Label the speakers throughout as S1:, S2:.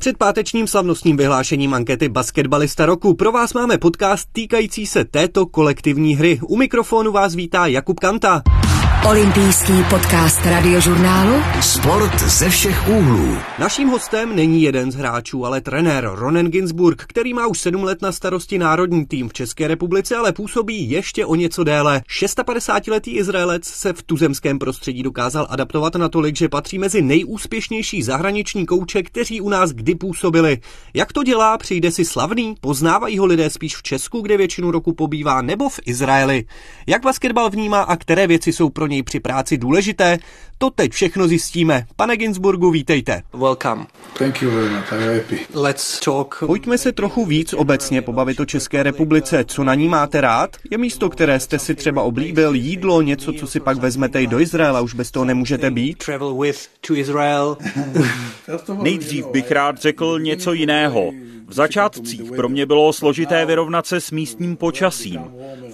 S1: Před pátečním slavnostním vyhlášením ankety Basketbalista roku pro vás máme podcast týkající se této kolektivní hry. U mikrofonu vás vítá Jakub Kanta.
S2: Olympijský podcast radiožurnálu
S3: Sport ze všech úhlů.
S1: Naším hostem není jeden z hráčů, ale trenér Ronen Ginsburg, který má už sedm let na starosti národní tým v České republice, ale působí ještě o něco déle. 56-letý Izraelec se v tuzemském prostředí dokázal adaptovat natolik, že patří mezi nejúspěšnější zahraniční kouče, kteří u nás kdy působili. Jak to dělá, přijde si slavný, poznávají ho lidé spíš v Česku, kde většinu roku pobývá, nebo v Izraeli. Jak basketbal vnímá a které věci jsou pro něj při práci důležité, to teď všechno zjistíme. Pane Ginsburgu, vítejte.
S4: Welcome.
S5: Thank you very much. I'm happy.
S4: Let's talk.
S1: Pojďme se trochu víc obecně pobavit o České republice. Co na ní máte rád? Je místo, které jste si třeba oblíbil, jídlo, něco, co si pak vezmete i do Izraela, už bez toho nemůžete být?
S4: Travel with to Israel.
S6: Nejdřív bych rád řekl něco jiného. V začátcích pro mě bylo složité vyrovnat se s místním počasím.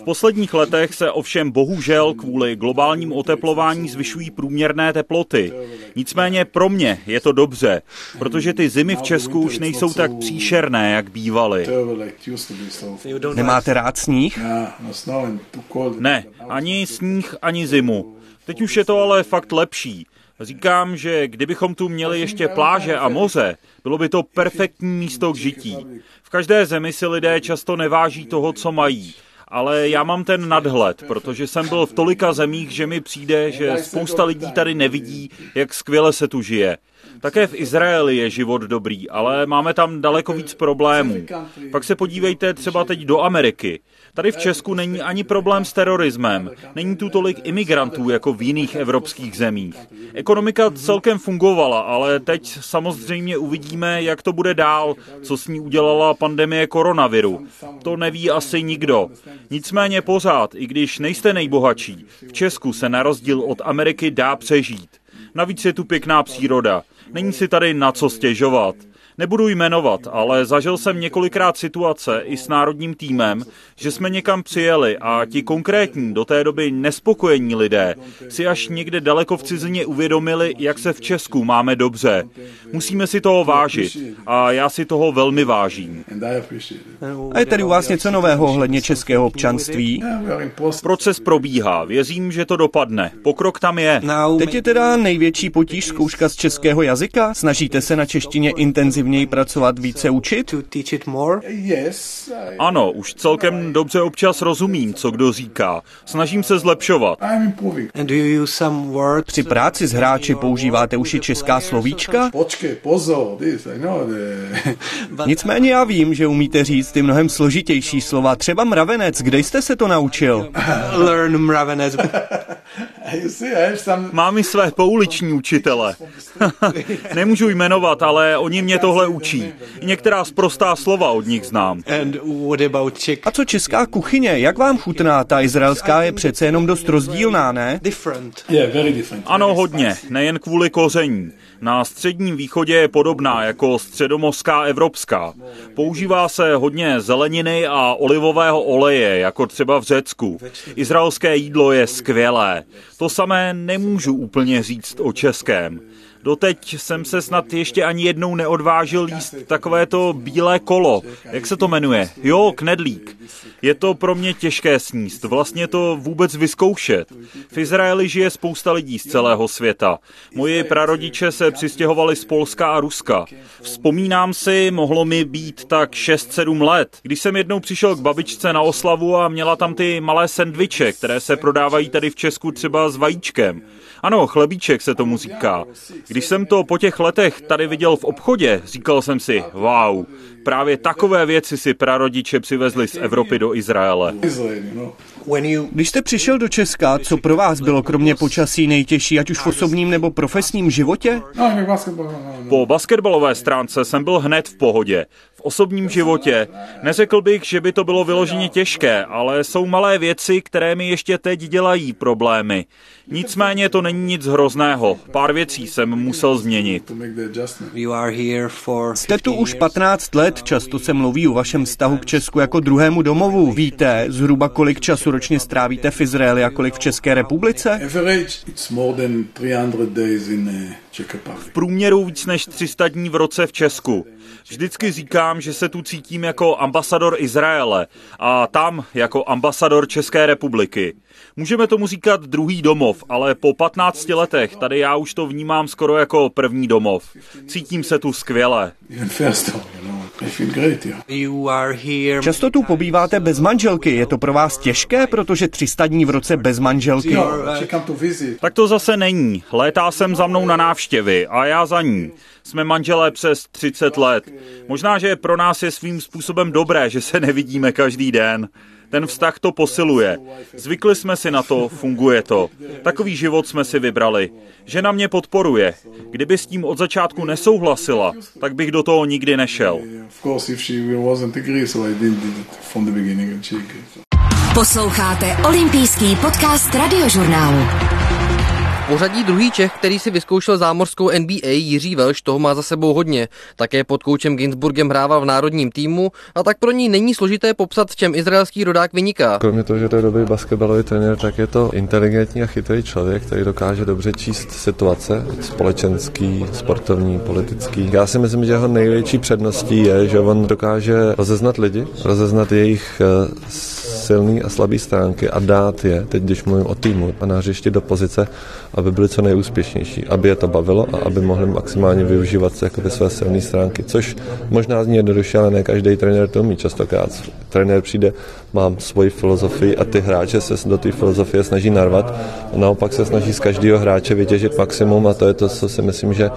S6: V posledních letech se ovšem bohužel kvůli globálnímu oteplování zvyšují průměrné teploty. Nicméně pro mě je to dobře, protože ty zimy v Česku už nejsou tak příšerné, jak bývaly.
S1: Nemáte rád sníh?
S6: Ne, ani sníh, ani zimu. Teď už je to ale fakt lepší. Říkám, že kdybychom tu měli ještě pláže a moře, bylo by to perfektní místo k žití. V každé zemi si lidé často neváží toho, co mají. Ale já mám ten nadhled, protože jsem byl v tolika zemích, že mi přijde, že spousta lidí tady nevidí, jak skvěle se tu žije. Také v Izraeli je život dobrý, ale máme tam daleko víc problémů. Pak se podívejte třeba teď do Ameriky. Tady v Česku není ani problém s terorismem. Není tu tolik imigrantů jako v jiných evropských zemích. Ekonomika celkem fungovala, ale teď samozřejmě uvidíme, jak to bude dál, co s ní udělala pandemie koronaviru. To neví asi nikdo. Nicméně pořád, i když nejste nejbohatší, v Česku se na rozdíl od Ameriky dá přežít. Navíc je tu pěkná příroda. Není si tady na co stěžovat. Nebudu jmenovat, ale zažil jsem několikrát situace i s národním týmem, že jsme někam přijeli a ti konkrétní, do té doby nespokojení lidé si až někde daleko v cizině uvědomili, jak se v Česku máme dobře. Musíme si toho vážit a já si toho velmi vážím.
S1: A je tady u vás něco nového ohledně českého občanství?
S6: Proces probíhá, věřím, že to dopadne. Pokrok tam je.
S1: Teď je teda největší potíž zkouška z českého jazyka? Snažíte se na češtině intenzivněji pracovat, více učit?
S6: Ano, už celkem dobře občas rozumím, co kdo říká. Snažím se zlepšovat.
S1: Při práci s hráči používáte už i česká slovíčka? Nicméně já vím, že umíte říct ty mnohem složitější slova, třeba mravenec, kde jste se to naučil?
S4: Learn Mravenec.
S6: Mám i své pouliční učitele. Nemůžu jmenovat, ale oni mě tohle učí. Některá sprostá slova od nich znám.
S1: A co česká kuchyně, jak vám chutná? Ta izraelská je přece jenom dost rozdílná, ne?
S6: Ano, hodně, nejen kvůli koření. Na středním východě je podobná jako středomořská evropská. Používá se hodně zeleniny a olivového oleje, jako třeba v Řecku. Izraelské jídlo je skvělé. To samé nemůžu úplně říct o českém. Doteď jsem se snad ještě ani jednou neodvážil jíst takové to bílé kolo. Jak se to jmenuje? Jo, knedlík. Je to pro mě těžké sníst, vlastně to vůbec vyzkoušet. V Izraeli žije spousta lidí z celého světa. Moji prarodiče se přistěhovali z Polska a Ruska. Vzpomínám si, mohlo mi být tak 6-7 let, když jsem jednou přišel k babičce na oslavu a měla tam ty malé sendviče, které se prodávají tady v Česku třeba s vajíčkem. Ano, chlebíček se tomu říká. Když jsem to po těch letech tady viděl v obchodě, říkal jsem si, wow, právě takové věci si prarodiče přivezli z Evropy do Izraele.
S1: Když jste přišel do Česka, co pro vás bylo kromě počasí nejtěžší, ať už v osobním nebo profesním životě?
S6: Po basketbalové stránce jsem byl hned v pohodě. V osobním životě neřekl bych, že by to bylo vyloženě těžké, ale jsou malé věci, které mi ještě teď dělají problémy. Nicméně to není nic hrozného. Pár věcí jsem musel změnit.
S1: Jste tu
S4: 15
S1: už
S4: years.
S1: 15 let, často se mluví o vašem vztahu k Česku jako druhému domovu. Víte zhruba kolik času ročně strávíte v Izraeli a kolik v České republice?
S5: Average, it's more than 300 days in Czech Republic.
S6: V průměru víc než 300 dní v roce v Česku. Vždycky říkám, že se tu cítím jako ambasador Izraele a tam jako ambasador České republiky. Můžeme tomu říkat druhý domov, ale po 15 letech tady já už to vnímám skoro jako první domov. Cítím se tu skvěle.
S1: Často tu pobýváte bez manželky. Je to pro vás těžké, protože 300 dní v roce bez manželky?
S5: No.
S6: Tak to zase není. Létá sem za mnou na návštěvy a já za ní. Jsme manželé přes 30 let. Možná, že pro nás je svým způsobem dobré, že se nevidíme každý den. Ten vztah to posiluje. Zvykli jsme si na to, funguje to. Takový život jsme si vybrali. Žena mě podporuje. Kdyby s tím od začátku nesouhlasila, tak bych do toho nikdy nešel.
S2: Posloucháte olympijský podcast radiožurnálu.
S7: Pořadí druhý Čech, který si vyzkoušel zámořskou NBA, Jiří Velš, toho má za sebou hodně. Také pod koučem Ginsburgem hrával v národním týmu a tak pro ní není složité popsat, v čem izraelský rodák vyniká.
S8: Kromě toho, že to je dobrý basketbalový trenér, tak je to inteligentní a chytrý člověk, který dokáže dobře číst situace, společenský, sportovní, politický. Já si myslím, že jeho největší předností je, že on dokáže rozeznat lidi, rozeznat jejich eh, silné a slabé stránky a dát je, teď když mluvím o týmu, a na hřišti do pozice, aby byli co nejúspěšnější, aby je to bavilo a aby mohli maximálně využívat jakoby své silné stránky, což možná zní jednoduše, ale ne každý trenér to umí. Častokrát trenér přijde, mám svoji filozofii a ty hráče se do té filozofie snaží narvat a naopak se snaží z každého hráče vytěžit maximum a to je to, co si myslím, že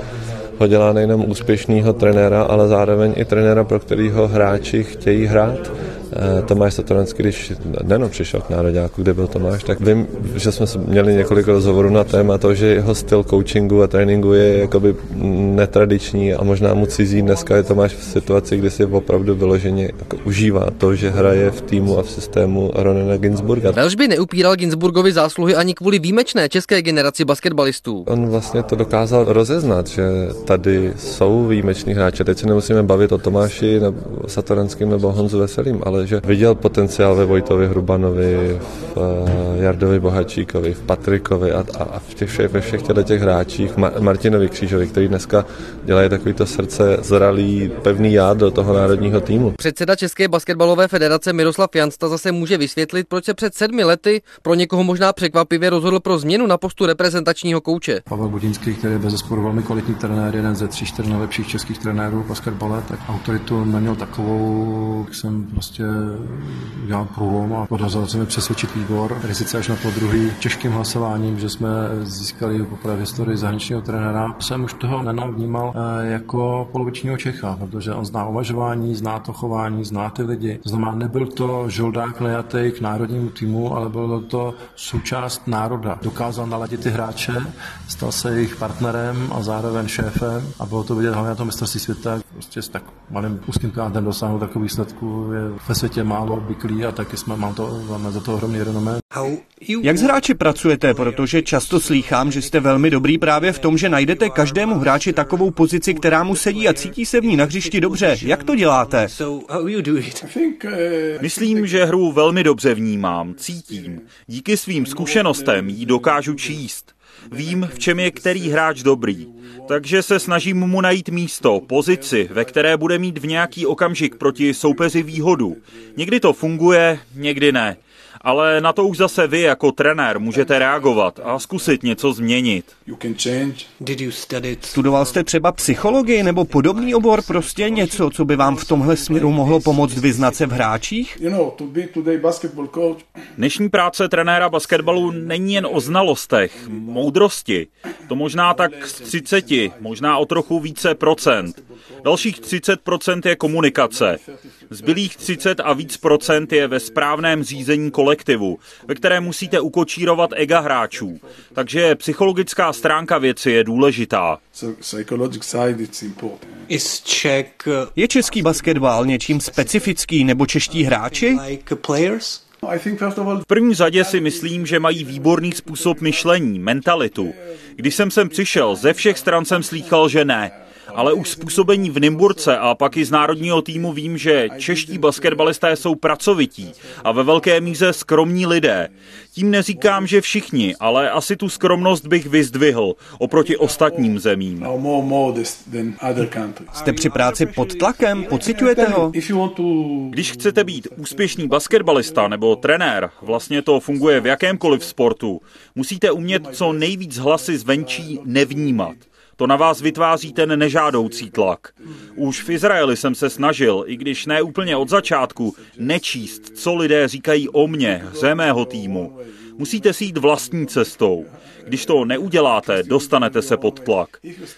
S8: ho dělá nejenom úspěšného trenéra, ale zároveň i trenéra, pro kterého hráči chtějí hrát. Eh, Tomáš Satoranský, když Deno přišel k nároďáku, kde byl Tomáš, tak vím, že jsme měli několik rozhovorů na téma to, že jeho styl coachingu a tréninku je jakoby netradiční a možná mu cizí. Dneska je Tomáš v situaci, kdy si opravdu vyloženě jako užívá to, že hraje v týmu a v systému Ronena Ginsburga.
S7: Velš by neupíral Ginsburgovi zásluhy ani kvůli výjimečné české generaci basketbalistů.
S8: On vlastně to dokázal rozeznat, že tady jsou výjimeční hráči. Teď se nemusíme bavit o Tomáši nebo Satoranským nebo Honzu Veselým, ale že viděl potenciál ve Vojtovi Hrubanovi, v uh, Jardovi Bohačíkovi, v Patrikovi a, a, a v těch všech, ve všech těchto těch hráčích, Ma- Martinovi Křížovi, který dneska dělají takovýto srdce zralý, pevný jád do toho národního týmu.
S7: Předseda České basketbalové federace Miroslav Jansta zase může vysvětlit, proč se před sedmi lety pro někoho možná překvapivě rozhodl pro změnu na postu reprezentačního kouče.
S9: Pavel Budinský, který je bez velmi kvalitní trenér, jeden ze tří, čtyř nejlepších českých trenérů v basketbale, tak autoritu neměl takovou, jak jsem prostě udělal průlom a podařilo se mi přesvědčit výbor, který sice až na to druhý těžkým hlasováním, že jsme získali poprvé v historii zahraničního trenéra, jsem už toho Nena vnímal eh, jako polovičního Čecha, protože on zná uvažování, zná to chování, zná ty lidi. To znamená, nebyl to žoldák nejatý k národnímu týmu, ale byl to součást národa. Dokázal naladit ty hráče, stal se jejich partnerem a zároveň šéfem a bylo to vidět hlavně na tom mistrovství světa. Prostě s tak malým úzkým kantem dosáhnout takových výsledků je ve světě málo obvyklý a taky jsme, mám to, máme za to ohromný renomé.
S1: Jak s hráči pracujete, protože často slýchám, že jste velmi dobrý právě v tom, že najdete každému hráči takovou pozici, která mu sedí a cítí se v ní na hřišti dobře. Jak to děláte?
S6: Myslím, že hru velmi dobře vnímám, cítím. Díky svým zkušenostem ji dokážu číst. Vím, v čem je který hráč dobrý. Takže se snažím mu najít místo, pozici, ve které bude mít v nějaký okamžik proti soupeři výhodu. Někdy to funguje, někdy ne. Ale na to už zase vy jako trenér můžete reagovat a zkusit něco změnit.
S1: Studoval jste třeba psychologii nebo podobný obor, prostě něco, co by vám v tomhle směru mohlo pomoct vyznat se v hráčích?
S5: You know, to be today basketball coach,
S6: Dnešní práce trenéra basketbalu není jen o znalostech, moudrosti. To možná tak z 30, možná o trochu více procent. Dalších 30 procent je komunikace. Zbylých 30 a víc procent je ve správném řízení kolektivu, ve kterém musíte ukočírovat ega hráčů. Takže psychologická stránka věci je důležitá.
S4: uh,
S1: Je český basketbal něčím specifický nebo čeští hráči?
S5: of all,
S6: V první řadě si myslím, že mají výborný způsob myšlení, mentalitu. Když jsem sem přišel, ze všech stran jsem slýchal, že ne. Ale už způsobení v Nymburce a pak i z národního týmu vím, že čeští basketbalisté jsou pracovití a ve velké míře skromní lidé. Tím neříkám, že všichni, ale asi tu skromnost bych vyzdvihl oproti ostatním zemím.
S1: Jste při práci pod tlakem? Pocitujete ho?
S6: Když chcete být úspěšný basketbalista nebo trenér, vlastně to funguje v jakémkoliv sportu, musíte umět co nejvíc hlasy zvenčí nevnímat. To na vás vytváří ten nežádoucí tlak. Už v Izraeli jsem se snažil, i když ne úplně od začátku, nečíst, co lidé říkají o mně, hře mého týmu. Musíte si jít vlastní cestou. Když to neuděláte, dostanete se pod tlak.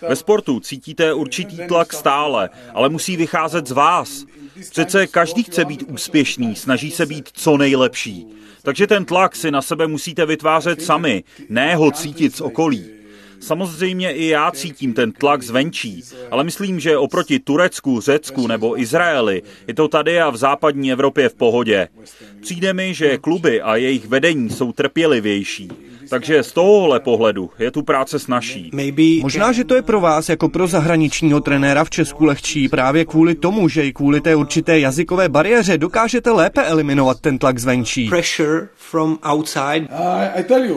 S6: Ve sportu cítíte určitý tlak stále, ale musí vycházet z vás. Přece každý chce být úspěšný, snaží se být co nejlepší. Takže ten tlak si na sebe musíte vytvářet sami, ne ho cítit z okolí. Samozřejmě i já cítím ten tlak zvenčí, ale myslím, že oproti Turecku, Řecku nebo Izraeli je to tady a v západní Evropě v pohodě. Přijde mi, že kluby a jejich vedení jsou trpělivější. Takže z tohohle pohledu je tu práce snažší.
S1: Možná, že to je pro vás jako pro zahraničního trenéra v Česku lehčí právě kvůli tomu, že i kvůli té určité jazykové bariéře dokážete lépe eliminovat ten tlak zvenčí.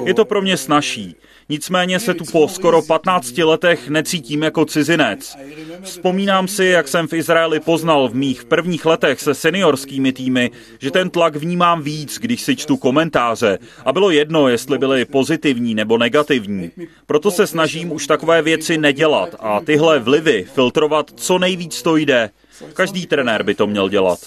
S6: Je to pro mě snažší. Nicméně se tu po skoro 15 letech necítím jako cizinec. Vzpomínám si, jak jsem v Izraeli poznal v mých prvních letech se seniorskými týmy, že ten tlak vnímám víc, když si čtu komentáře. A bylo jedno, jestli byly pozitivní nebo negativní. Proto se snažím už takové věci nedělat a tyhle vlivy filtrovat co nejvíc to jde. Každý trenér by to měl dělat.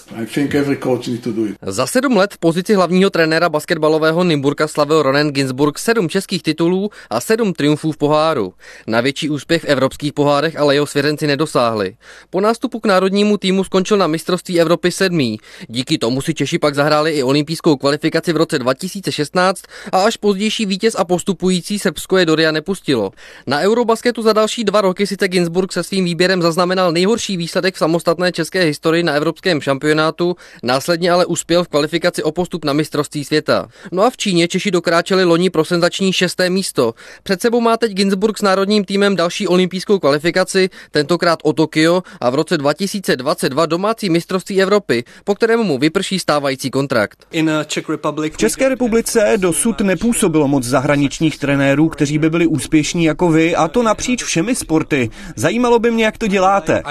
S7: Za sedm let v pozici hlavního trenéra basketbalového Nymburka slavil Ronen Ginsburg sedm českých titulů a sedm triumfů v poháru. Na větší úspěch v evropských pohárech ale jeho svěřenci nedosáhli. Po nástupu k národnímu týmu skončil na mistrovství Evropy sedmý. Díky tomu si Češi pak zahráli i olympijskou kvalifikaci v roce 2016 a až pozdější vítěz a postupující Srbsko je do Ria nepustilo. Na Eurobasketu za další dva roky sice Ginsburg se svým výběrem zaznamenal nejhorší výsledek v samostatné samostatné české historii na evropském šampionátu, následně ale uspěl v kvalifikaci o postup na mistrovství světa. No a v Číně Češi dokráčeli loni pro senzační šesté místo. Před sebou má teď Ginsburg s národním týmem další olympijskou kvalifikaci, tentokrát o Tokio a v roce 2022 domácí mistrovství Evropy, po kterému mu vyprší stávající kontrakt.
S1: V České republice dosud nepůsobilo moc zahraničních trenérů, kteří by byli úspěšní jako vy, a to napříč všemi sporty. Zajímalo by mě, jak to děláte.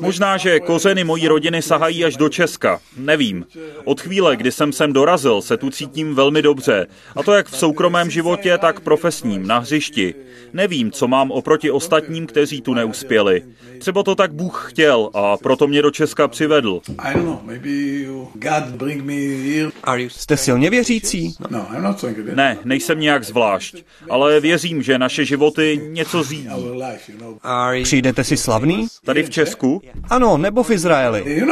S6: Možná, že kořeny mojí rodiny sahají až do Česka. Nevím. Od chvíle, kdy jsem sem dorazil, se tu cítím velmi dobře. A to jak v soukromém životě, tak profesním, na hřišti. Nevím, co mám oproti ostatním, kteří tu neuspěli. Třeba to tak Bůh chtěl a proto mě do Česka přivedl.
S1: Jste silně věřící?
S6: No, ne, nejsem nějak zvlášť, ale věřím, že naše životy něco řídí.
S1: Přijdete si slavný?
S6: Tady v Česku?
S1: Ano, nebo v Izraeli.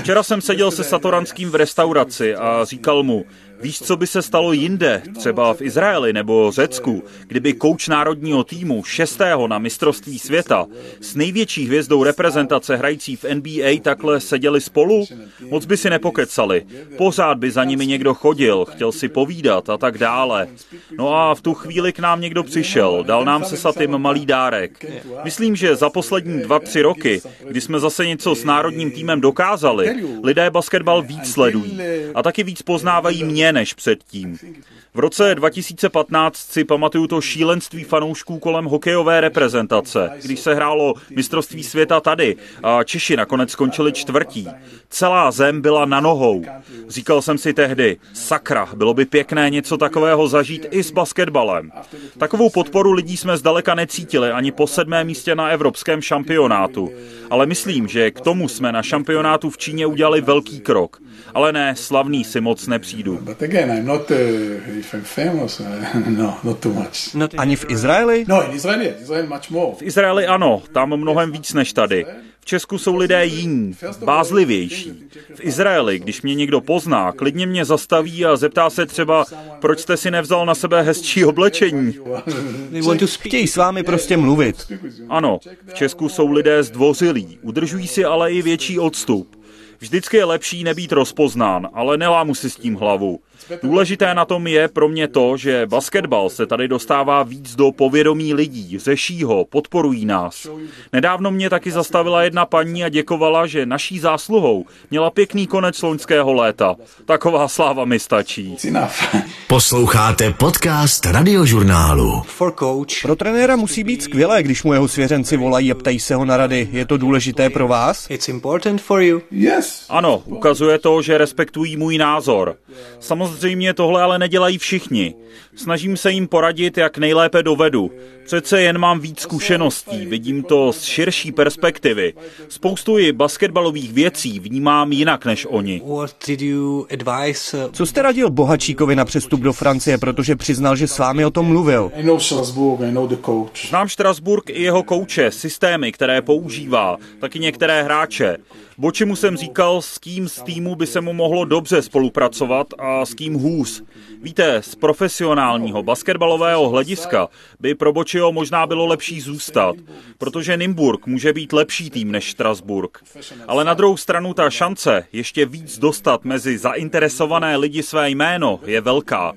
S6: Včera jsem seděl se Satoranským v restauraci a říkal mu, Víš, co by se stalo jinde, třeba v Izraeli nebo Řecku, kdyby kouč národního týmu šestého na mistrovství světa s největší hvězdou reprezentace hrající v NBA takhle seděli spolu? Moc by si nepokecali. Pořád by za nimi někdo chodil, chtěl si povídat a tak dále. No a v tu chvíli k nám někdo přišel, dal nám se satým malý dárek. Myslím, že za poslední dva, tři roky, kdy jsme zase něco s národním týmem dokázali, lidé basketbal víc sledují a taky víc poznávají mě než předtím. V roce 2015 si pamatuju to šílenství fanoušků kolem hokejové reprezentace, když se hrálo mistrovství světa tady a Češi nakonec skončili čtvrtí. Celá zem byla na nohou. Říkal jsem si tehdy, sakra, bylo by pěkné něco takového zažít i s basketbalem. Takovou podporu lidí jsme zdaleka necítili ani po sedmém místě na evropském šampionátu. Ale myslím, že k tomu jsme na šampionátu v Číně udělali velký krok. Ale ne, slavný si moc nepřijdu.
S1: Ani v Izraeli?
S5: No, in Israel, Israel much more.
S6: V Izraeli ano, tam mnohem víc než tady. V Česku jsou lidé jiní, bázlivější. V Izraeli, když mě někdo pozná, klidně mě zastaví a zeptá se třeba, proč jste si nevzal na sebe hezčí oblečení.
S1: Chtějí s vámi prostě mluvit.
S6: Ano, v Česku jsou lidé zdvořilí, udržují si ale i větší odstup. Vždycky je lepší nebýt rozpoznán, ale nelámu si s tím hlavu. Důležité na tom je pro mě to, že basketbal se tady dostává víc do povědomí lidí, řeší ho, podporují nás. Nedávno mě taky zastavila jedna paní a děkovala, že naší zásluhou měla pěkný konec loňského léta. Taková sláva mi stačí.
S3: Posloucháte podcast radiožurnálu.
S1: Pro trenéra musí být skvělé, když mu jeho svěřenci volají a ptají se ho na rady. Je to důležité pro vás?
S4: it's important for you.
S5: Yes.
S6: Ano, ukazuje to, že respektují můj názor. Samozřejmě tohle ale nedělají všichni. Snažím se jim poradit, jak nejlépe dovedu. Přece jen mám víc zkušeností, vidím to z širší perspektivy. Spoustu i basketbalových věcí vnímám jinak než oni.
S4: Uh,
S1: Co jste radil Bohačíkovi na přestup do Francie, protože přiznal, že s vámi o tom mluvil?
S6: Znám Štrasburg i jeho kouče, systémy, které používá, taky některé hráče. Boči mu jsem říkal, s kým z týmu by se mu mohlo dobře spolupracovat a s kým hůz. Víte, z profesionálního basketbalového hlediska by pro Bočiho možná bylo lepší zůstat, protože Nymburk může být lepší tým než Strasburg. Ale na druhou stranu ta šance ještě víc dostat mezi zainteresované lidi své jméno je velká.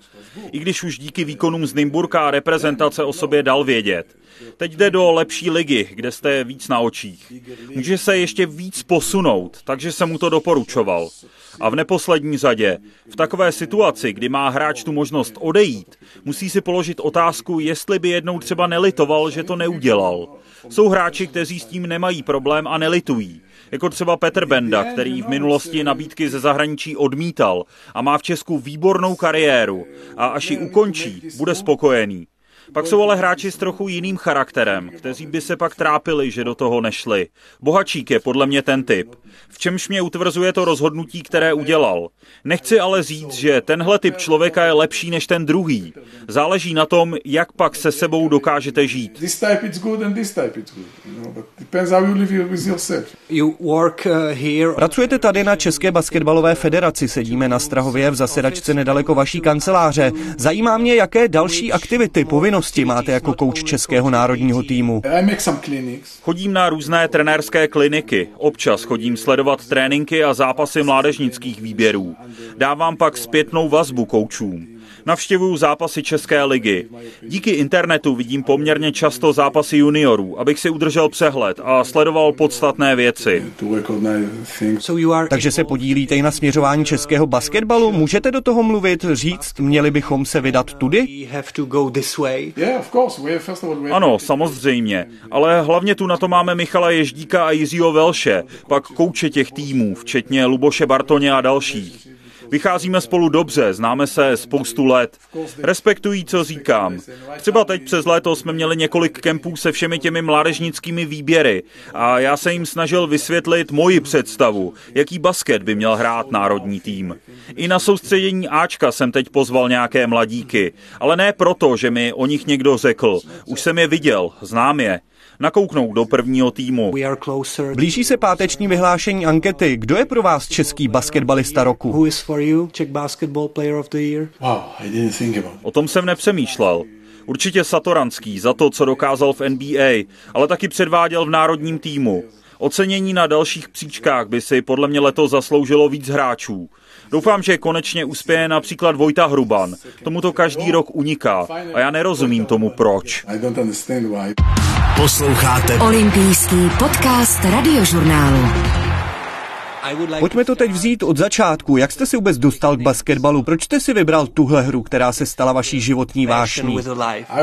S6: I když už díky výkonům z Nymburka reprezentace o sobě dal vědět. Teď jde do lepší ligy, kde jste víc na očích. Může se ještě víc posunout, takže jsem mu to doporučoval. A v neposlední řadě, v takové situaci, kdy má hráč tu možnost odejít, musí si položit otázku, jestli by jednou třeba nelitoval, že to neudělal. Jsou hráči, kteří s tím nemají problém a nelitují. Jako třeba Petr Benda, který v minulosti nabídky ze zahraničí odmítal a má v Česku výbornou kariéru a až ji ukončí, bude spokojený. Pak jsou ale hráči s trochu jiným charakterem, kteří by se pak trápili, že do toho nešli. Bohačík je podle mě ten typ. V čemž mě utvrzuje to rozhodnutí, které udělal. Nechci ale říct, že tenhle typ člověka je lepší než ten druhý. Záleží na tom, jak pak se sebou dokážete žít.
S5: This type it's good and this type it's good. You know, but depends how you live with yourself.
S4: You work uh, here.
S1: Pracujete tady na České basketbalové federaci, sedíme na Strahově v zasedačce nedaleko vaší kanceláře. Zajímá mě, jaké další aktivity, povinnosti máte jako kouč Českého národního týmu.
S6: Chodím na různé trenérské kliniky, občas chodím sledovat tréninky a zápasy mládežnických výběrů. Dávám pak zpětnou vazbu koučům. Navštěvuju zápasy České ligy. Díky internetu vidím poměrně často zápasy juniorů, abych si udržel přehled a sledoval podstatné věci.
S1: Takže se podílíte i na směřování českého basketbalu? Můžete do toho mluvit, říct, měli bychom se vydat tudy?
S6: Ano, samozřejmě, ale hlavně tu na to máme Michala Ježdíka a Jiřího Velše, pak kouče těch týmů, včetně Luboše Bartoně a dalších. Vycházíme spolu dobře, známe se spoustu let. Respektují, co říkám. Třeba teď přes léto jsme měli několik kempů se všemi těmi mládežnickými výběry a já se jim snažil vysvětlit moji představu, jaký basket by měl hrát národní tým. I na soustředění Ačka jsem teď pozval nějaké mladíky, ale ne proto, že mi o nich někdo řekl. Už jsem je viděl, znám je. Nakouknou do prvního týmu.
S4: We are closer.
S1: Blíží se páteční vyhlášení ankety. Kdo je pro vás český basketbalista roku?
S4: Who is for you Czech Basketball Player of the Year?
S5: Wow, I didn't think about.
S6: O tom jsem nepřemýšlel. Určitě Satoranský za to, co dokázal v NBA, ale taky předváděl v národním týmu. Ocenění na dalších příčkách by si podle mě letos zasloužilo víc hráčů. Doufám, že konečně uspěje například Vojta Hruban. Tomu to každý rok uniká a já nerozumím tomu proč.
S3: Posloucháte
S2: Olympijský podcast radiožurnálu.
S1: Pojďme to teď vzít od začátku. Jak jste se vůbec dostal k basketbalu? Proč jste si vybral tuhle hru, která se stala vaší životní vášní?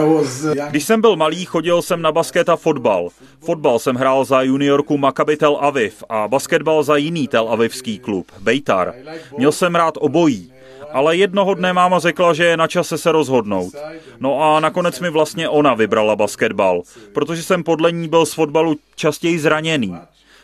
S5: uh.
S6: Když jsem byl malý, chodil jsem na basket a fotbal. Fotbal jsem hrál za juniorku Maccabi Tel Aviv a basketbal za jiný Tel Avivský klub, Bejtar. Měl jsem rád obojí. Ale jednoho dne máma řekla, že je na čase se rozhodnout. No a nakonec mi vlastně ona vybrala basketbal, protože jsem podle ní byl z fotbalu častěji zraněný.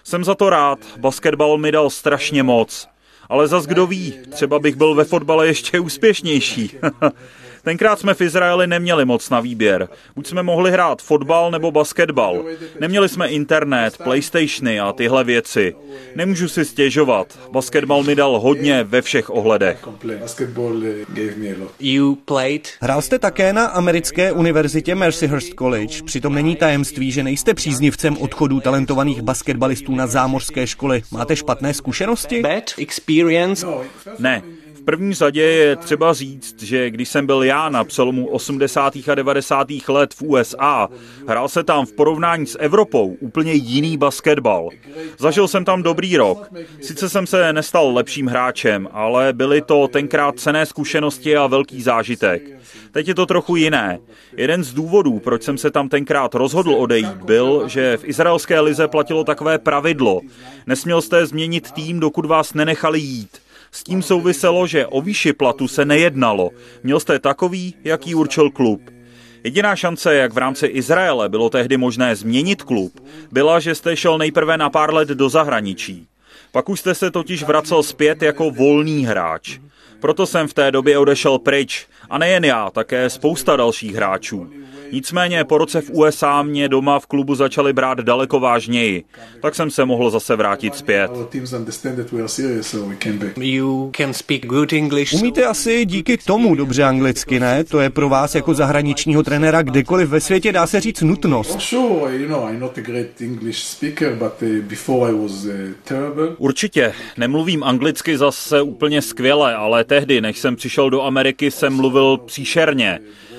S6: Jsem za to rád, basketbal mi dal strašně moc. Ale zas kdo ví, třeba bych byl ve fotbale ještě úspěšnější. Tenkrát jsme v Izraeli neměli moc na výběr. Buď jsme mohli hrát fotbal nebo basketbal. Neměli jsme internet, playstationy a tyhle věci. Nemůžu si stěžovat. Basketbal mi dal hodně ve všech ohledech.
S4: You played
S1: Hrál jste také na americké univerzitě Mercyhurst College. Přitom není tajemství, že nejste příznivcem odchodů talentovaných basketbalistů na zámořské školy. Máte špatné zkušenosti?
S4: bad experience.
S6: Ne. První řadě je třeba říct, že když jsem byl já na přelomu 80. a 90. let v USA, hrál se tam v porovnání s Evropou úplně jiný basketbal. Zažil jsem tam dobrý rok. Sice jsem se nestal lepším hráčem, ale byly to tenkrát cené zkušenosti a velký zážitek. Teď je to trochu jiné. Jeden z důvodů, proč jsem se tam tenkrát rozhodl odejít, byl, že v izraelské lize platilo takové pravidlo. Nesměl jste změnit tým, dokud vás nenechali jít. S tím souviselo, že o výši platu se nejednalo. Měl jste takový, jaký určil klub. Jediná šance, jak v rámci Izraele bylo tehdy možné změnit klub, byla, že jste šel nejprve na pár let do zahraničí. Pak už jste se totiž vracel zpět jako volný hráč. Proto jsem v té době odešel pryč. A nejen já, také spousta dalších hráčů. Nicméně po roce v USA mě doma v klubu začali brát daleko vážněji. Tak jsem se mohl zase vrátit zpět.
S1: Umíte asi díky tomu dobře anglicky, ne? To je pro vás jako zahraničního trenéra kdekoliv ve světě dá se říct nutnost.
S5: Sure, you know, I'm not a great English speaker, but before I was terrible.
S6: Určitě, nemluvím anglicky zase úplně skvěle, ale tehdy, než jsem přišel do Ameriky, jsem mluvil příšerně.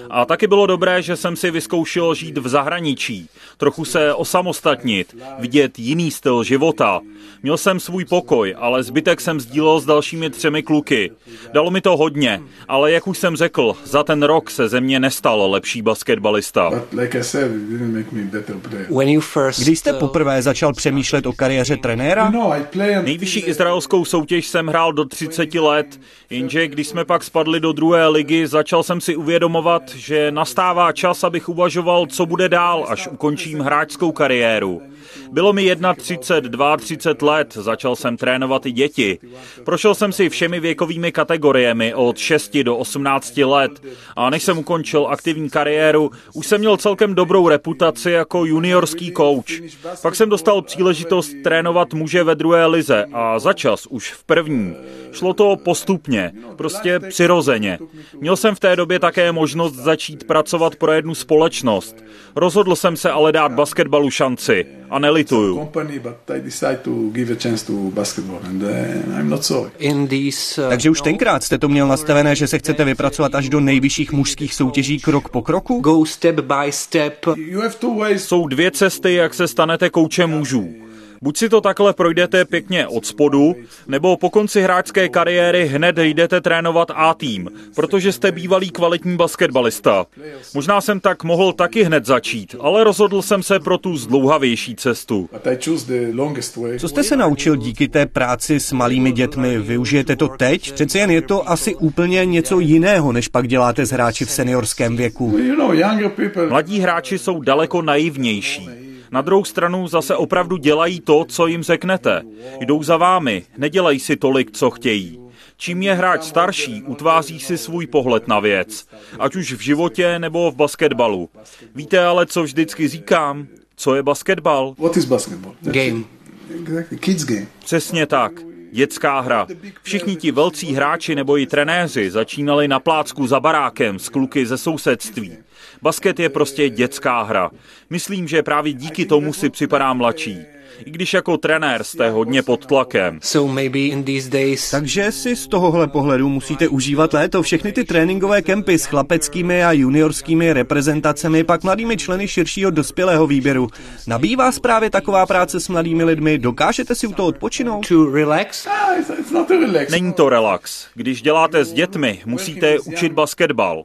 S6: A taky bylo dobré, že jsem si vyzkoušel žít v zahraničí, trochu se osamostatnit, vidět jiný styl života. Měl jsem svůj pokoj, ale zbytek jsem sdílel s dalšími třemi kluky. Dalo mi to hodně, ale jak už jsem řekl, za ten rok se ze mě nestal lepší basketbalista.
S1: Když jste poprvé začal přemýšlet o kariéře trenéra?
S6: Nejvyšší izraelskou soutěž jsem hrál do 30 let, jenže když jsme pak spadli do druhé ligy, začal jsem si uvědomovat, že nastává čas, abych uvažoval, co bude dál, až ukončím hráčskou kariéru. Bylo mi 31, 32 let, začal jsem trénovat i děti. Prošel jsem si všemi věkovými kategoriemi od 6 do 18 let a než jsem ukončil aktivní kariéru, už jsem měl celkem dobrou reputaci jako juniorský coach. Pak jsem dostal příležitost trénovat muže ve druhé lize a začas už v první. Šlo to postupně, prostě přirozeně. Měl jsem v té době také možnost začít pracovat pro jednu společnost. Rozhodl jsem se ale dát basketbalu šanci a nelituju.
S5: company, but I decided to give a chance to basketball, and uh,
S1: Takže už tenkrát jste to měl nastavené, že se chcete vypracovat až do nejvyšších mužských soutěží krok po kroku?
S4: go step by step
S5: You have two ways.
S6: Jsou dvě cesty, jak se stanete koučem mužů. Buď si to takhle projdete pěkně od spodu, nebo po konci hráčské kariéry hned jdete trénovat A tým, protože jste bývalý kvalitní basketbalista. Možná jsem tak mohl taky hned začít, ale rozhodl jsem se pro tu zdlouhavější cestu.
S1: Co jste se naučil díky té práci s malými dětmi? Využijete to teď? Přece jen je to asi úplně něco jiného, než pak děláte s hráči v seniorském věku.
S6: Mladí hráči jsou daleko naivnější. Na druhou stranu zase opravdu dělají to, co jim řeknete. Jdou za vámi, nedělají si tolik, co chtějí. Čím je hráč starší, utváří si svůj pohled na věc, ať už v životě nebo v basketbalu. Víte ale, co vždycky říkám? Co je basketbal?
S5: What is basketball?
S4: Game.
S5: Exactly, kids game.
S6: Přesně tak. Dětská hra. Všichni ti velcí hráči nebo i trenéři začínali na plácku za barákem s kluky ze sousedství. Basket je prostě dětská hra. Myslím, že právě díky tomu si připadá mladší. I když jako trenér jste hodně pod tlakem.
S1: Takže si z tohohle pohledu musíte užívat léto všechny ty tréninkové kempy s chlapeckými a juniorskými reprezentacemi, pak mladými členy širšího dospělého výběru. Nabývá vás právě taková práce s mladými lidmi? Dokážete si u toho odpočinout?
S6: Není to relax. Když děláte s dětmi, musíte učit basketbal.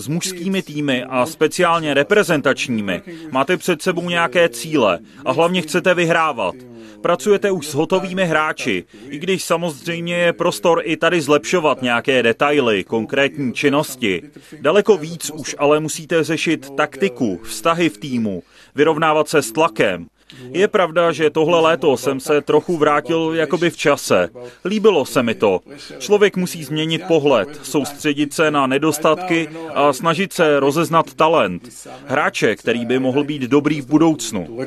S6: S mužskými týmy a speciálně reprezentačními máte před sebou nějaké cíle a hlavně chcete vyhrávat. Pracujete už s hotovými hráči, i když samozřejmě je prostor i tady zlepšovat nějaké detaily, konkrétní činnosti. Daleko víc už ale musíte řešit taktiku, vztahy v týmu, vyrovnávat se s tlakem. Je pravda, že tohle léto jsem se trochu vrátil jakoby v čase. Líbilo se mi to. Člověk musí změnit pohled, soustředit se na nedostatky a snažit se rozeznat talent. Hráče, který by mohl být dobrý v budoucnu.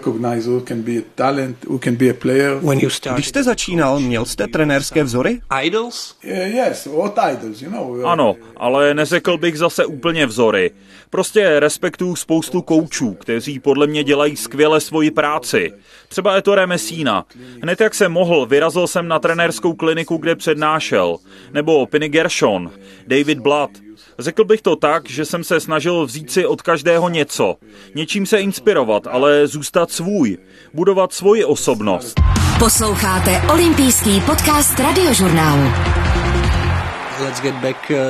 S1: Když jste začínal, měl jste trenérské vzory?
S4: Idols?
S6: Ano, ale neřekl bych zase úplně vzory. Prostě respektuju spoustu koučů, kteří podle mě dělají skvěle svoji práci. Třeba Ettore Messina. Hned jak jsem mohl, vyrazil jsem na trenérskou kliniku, kde přednášel. Nebo Penny Gershon, David Blood. Řekl bych to tak, že jsem se snažil vzít si od každého něco. Něčím se inspirovat, ale zůstat svůj. Budovat svoji osobnost.
S2: Posloucháte olympijský podcast radiožurnálu.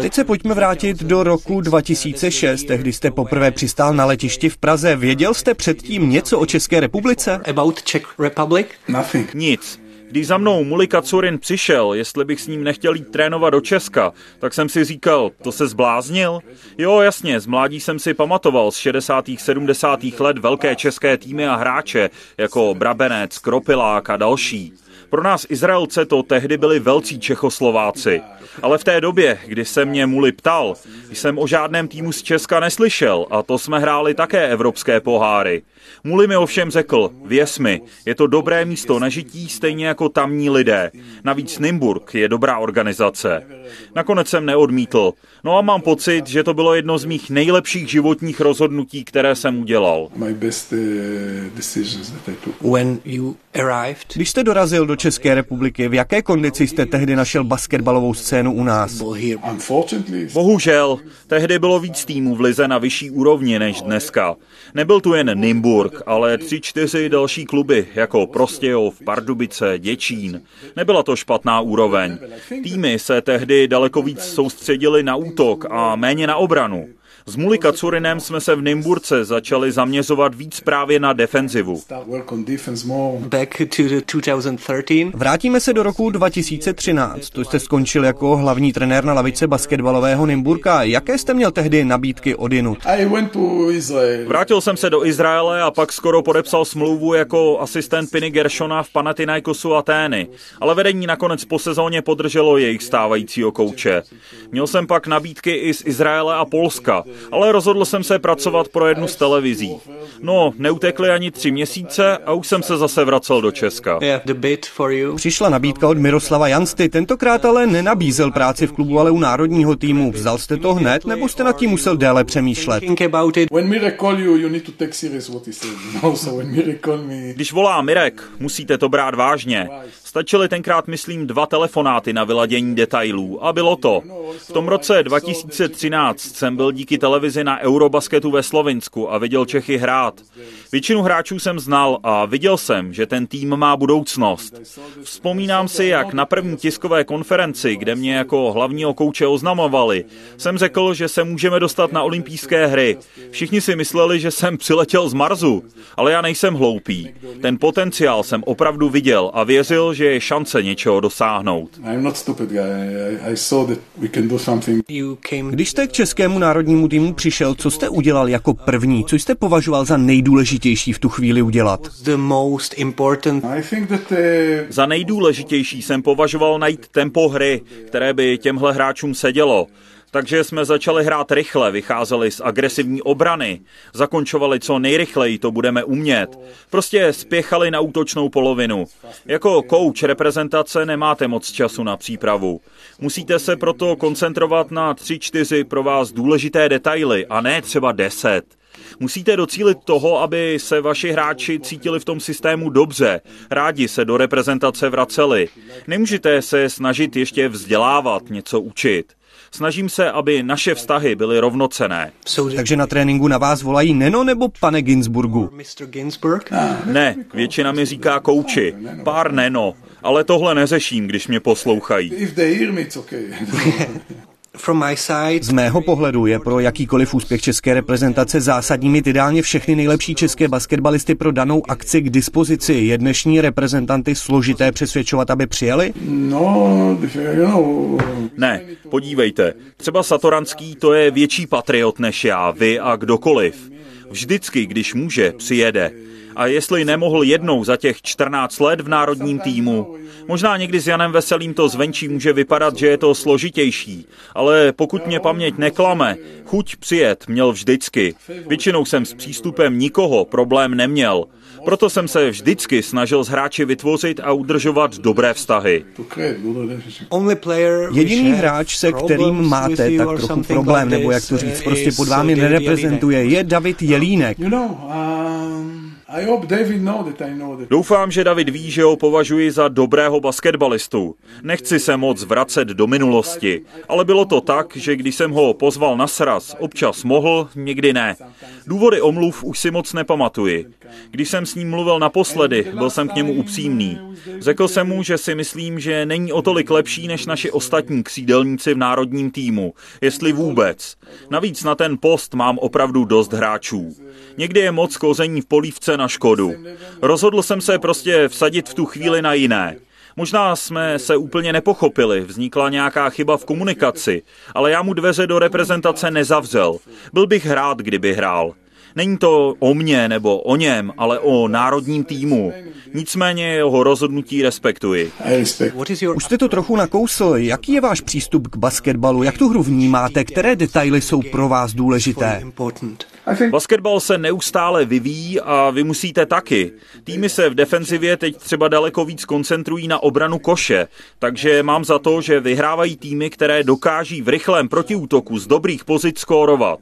S1: Teď se pojďme vrátit do roku 2006, tehdy jste poprvé přistál na letišti v Praze. Věděl jste předtím něco o České republice?
S4: about Czech Republic.
S5: Nothing.
S6: Nic. Když za mnou Mulika Curin přišel, jestli bych s ním nechtěl jít trénovat do Česka, tak jsem si říkal, to se zbláznil? Jo, jasně, z mládí jsem si pamatoval z 60. 70. let velké české týmy a hráče, jako Brabenec, Kropilák a další. Pro nás Izraelce to tehdy byli velcí Čechoslováci. Ale v té době, kdy se mě Muli ptal, jsem o žádném týmu z Česka neslyšel a to jsme hráli také evropské poháry. Muli mi ovšem řekl, věř mi, je to dobré místo na žití stejně jako tamní lidé. Navíc Nymburk je dobrá organizace. Nakonec jsem neodmítl. No a mám pocit, že to bylo jedno z mých nejlepších životních rozhodnutí, které jsem udělal.
S5: My best decisions that I took.
S4: When you arrived,
S1: Když jste dorazil do České republiky, v jaké kondici jste tehdy našel basketbalovou scénu u nás?
S6: Bohužel, tehdy bylo víc týmů v lize na vyšší úrovni než dneska. Nebyl tu jen Nymburk, ale tři, čtyři další kluby, jako Prostějov, Pardubice, Děčín. Nebyla to špatná úroveň. Týmy se tehdy daleko víc soustředili na útok a méně na obranu. S Mulika Curinem jsme se v Nymburce začali zaměřovat víc právě na defenzivu.
S5: start work on defense more.
S4: back to the 2013.
S1: Vrátíme se do roku 2013. To jste skončil jako hlavní trenér na lavice basketbalového Nymburka. Jaké jste měl tehdy nabídky od jinut?
S6: Vrátil jsem se do Izraele a pak skoro podepsal smlouvu jako asistent Piny Gershona v Panathinaikosu Atény, ale vedení nakonec po sezóně podrželo jejich stávajícího kouče. Měl jsem pak nabídky i z Izraele a Polska, ale rozhodl jsem se pracovat pro jednu z televizí. No, neutekly ani tři měsíce a už jsem se zase vracel do Česka.
S1: Přišla nabídka od Miroslava Jansty, tentokrát ale nenabízel práci v klubu, ale u národního týmu. Vzal jste to hned, nebo jste nad tím musel déle přemýšlet?
S6: Když volá Mirek, musíte to brát vážně. Stačily tenkrát, myslím, dva telefonáty na vyladění detailů a bylo to. V tom roce 2013 jsem byl díky televizi na Eurobasketu ve Slovinsku a viděl Čechy hrát. Většinu hráčů jsem znal a viděl jsem, že ten tým má budoucnost. Vzpomínám si, jak na první tiskové konferenci, kde mě jako hlavního kouče oznamovali, jsem řekl, že se můžeme dostat na olympijské hry. Všichni si mysleli, že jsem přiletěl z Marsu, ale já nejsem hloupý. Ten potenciál jsem opravdu viděl a věřil, že je šance něčeho dosáhnout.
S5: I'm not stupid guy. I, I saw that we can do something.
S4: You came
S1: Když jste k českému národnímu týmu přišel, co jste udělal jako první? Co jste považoval za nejdůležitější v tu chvíli udělat?
S5: uh,
S6: Za nejdůležitější jsem považoval najít tempo hry, které by těmhle hráčům sedělo. Takže jsme začali hrát rychle, vycházeli z agresivní obrany, zakončovali co nejrychleji, to budeme umět. Prostě spěchali na útočnou polovinu. Jako kouč reprezentace nemáte moc času na přípravu. Musíte se proto koncentrovat na tři, čtyři pro vás důležité detaily a ne třeba deset. Musíte docílit toho, aby se vaši hráči cítili v tom systému dobře, rádi se do reprezentace vraceli. Nemůžete se snažit ještě vzdělávat, něco učit. Snažím se, aby naše vztahy byly rovnocené.
S1: Takže na tréninku na vás volají Neno nebo pane Ginsburgu?
S4: Mr. Ginsburg.
S6: Ne, většina mi říká kouči, pár neno, ale tohle neřeším, když mě poslouchají.
S1: Z mého pohledu je pro jakýkoliv úspěch české reprezentace zásadní mít ideálně všechny nejlepší české basketbalisty pro danou akci k dispozici. Je dnešní reprezentanty složité přesvědčovat, aby přijeli?
S5: no.
S6: Ne, podívejte, třeba Satoranský to je větší patriot než já, vy a kdokoliv. Vždycky, když může, přijede. A jestli nemohl jednou za těch 14 let v národním týmu, možná někdy s Janem Veselým to zvenčí může vypadat, že je to složitější, ale pokud mě paměť neklame, chuť přijet měl vždycky. Většinou jsem s přístupem nikoho problém neměl. Proto jsem se vždycky snažil s hráči vytvořit a udržovat dobré vztahy.
S1: Jediný hráč, se kterým máte tak trochu problém, nebo jak to říct, prostě pod vámi nereprezentuje, je David Jelínek.
S6: Doufám, že David ví, že ho považuji za dobrého basketbalistu. Nechci se moc vracet do minulosti, ale bylo to tak, že když jsem ho pozval na sraz, občas mohl, někdy ne. Důvody omluv už si moc nepamatuji. Když jsem s ním mluvil naposledy, byl jsem k němu upřímný. Řekl jsem mu, že si myslím, že není o tolik lepší než naši ostatní křídelníci v národním týmu, jestli vůbec. Navíc na ten post mám opravdu dost hráčů. Někdy je moc kození v polívce na škodu. Rozhodl jsem se prostě vsadit v tu chvíli na jiné. Možná jsme se úplně nepochopili, vznikla nějaká chyba v komunikaci, ale já mu dveře do reprezentace nezavřel. Byl bych rád, kdyby hrál. Není to o mně nebo o něm, ale o národním týmu. Nicméně jeho rozhodnutí respektuji.
S1: Už jste to trochu nakousl. Jaký je váš přístup k basketbalu? Jak tu hru vnímáte? Které detaily jsou pro vás důležité?
S6: Basketbal se neustále vyvíjí a vy musíte taky. Týmy se v defenzivě teď třeba daleko víc koncentrují na obranu koše, takže mám za to, že vyhrávají týmy, které dokáží v rychlém protiútoku z dobrých pozic skórovat.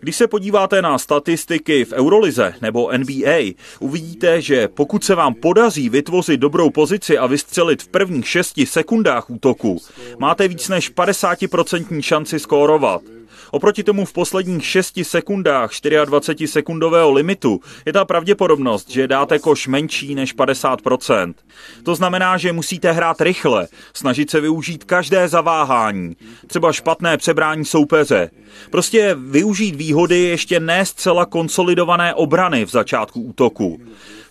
S6: Když se podíváte na statistiky v Eurolize nebo NBA, uvidíte, že pokud se vám podaří vytvořit dobrou pozici a vystřelit v prvních šesti sekundách útoku, máte víc než 50% šanci skórovat. Oproti tomu v posledních 6 sekundách 24 sekundového limitu je ta pravděpodobnost, že dáte koš menší než 50%. To znamená, že musíte hrát rychle, snažit se využít každé zaváhání, třeba špatné přebrání soupeře. Prostě využít výhody ještě ne zcela konsolidované obrany v začátku útoku.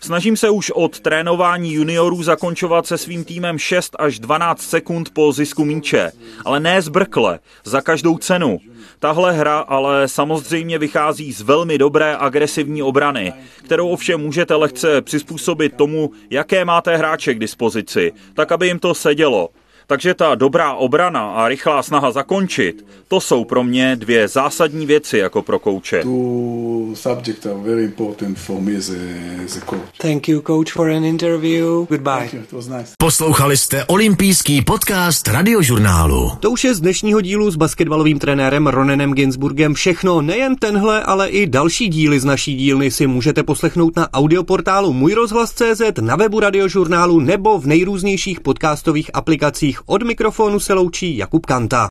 S6: Snažím se už od trénování juniorů zakončovat se svým týmem 6 až 12 sekund po zisku míče, ale ne zbrkle, za každou cenu. Tahle hra ale samozřejmě vychází z velmi dobré agresivní obrany, kterou ovšem můžete lehce přizpůsobit tomu, jaké máte hráče k dispozici, tak aby jim to sedělo. Takže ta dobrá obrana a rychlá snaha zakončit, to jsou pro mě dvě zásadní věci jako pro kouče.
S4: Thank you, coach, for an interview. Goodbye.
S3: Poslouchali jste olympijský podcast radiožurnálu.
S1: To už je z dnešního dílu s basketbalovým trenérem Ronenem Ginsburgem všechno. Nejen tenhle, ale i další díly z naší dílny si můžete poslechnout na audioportálu Můj rozhlas.cz, na webu radiožurnálu nebo v nejrůznějších podcastových aplikacích. Od mikrofonu se loučí Jakub Kanta.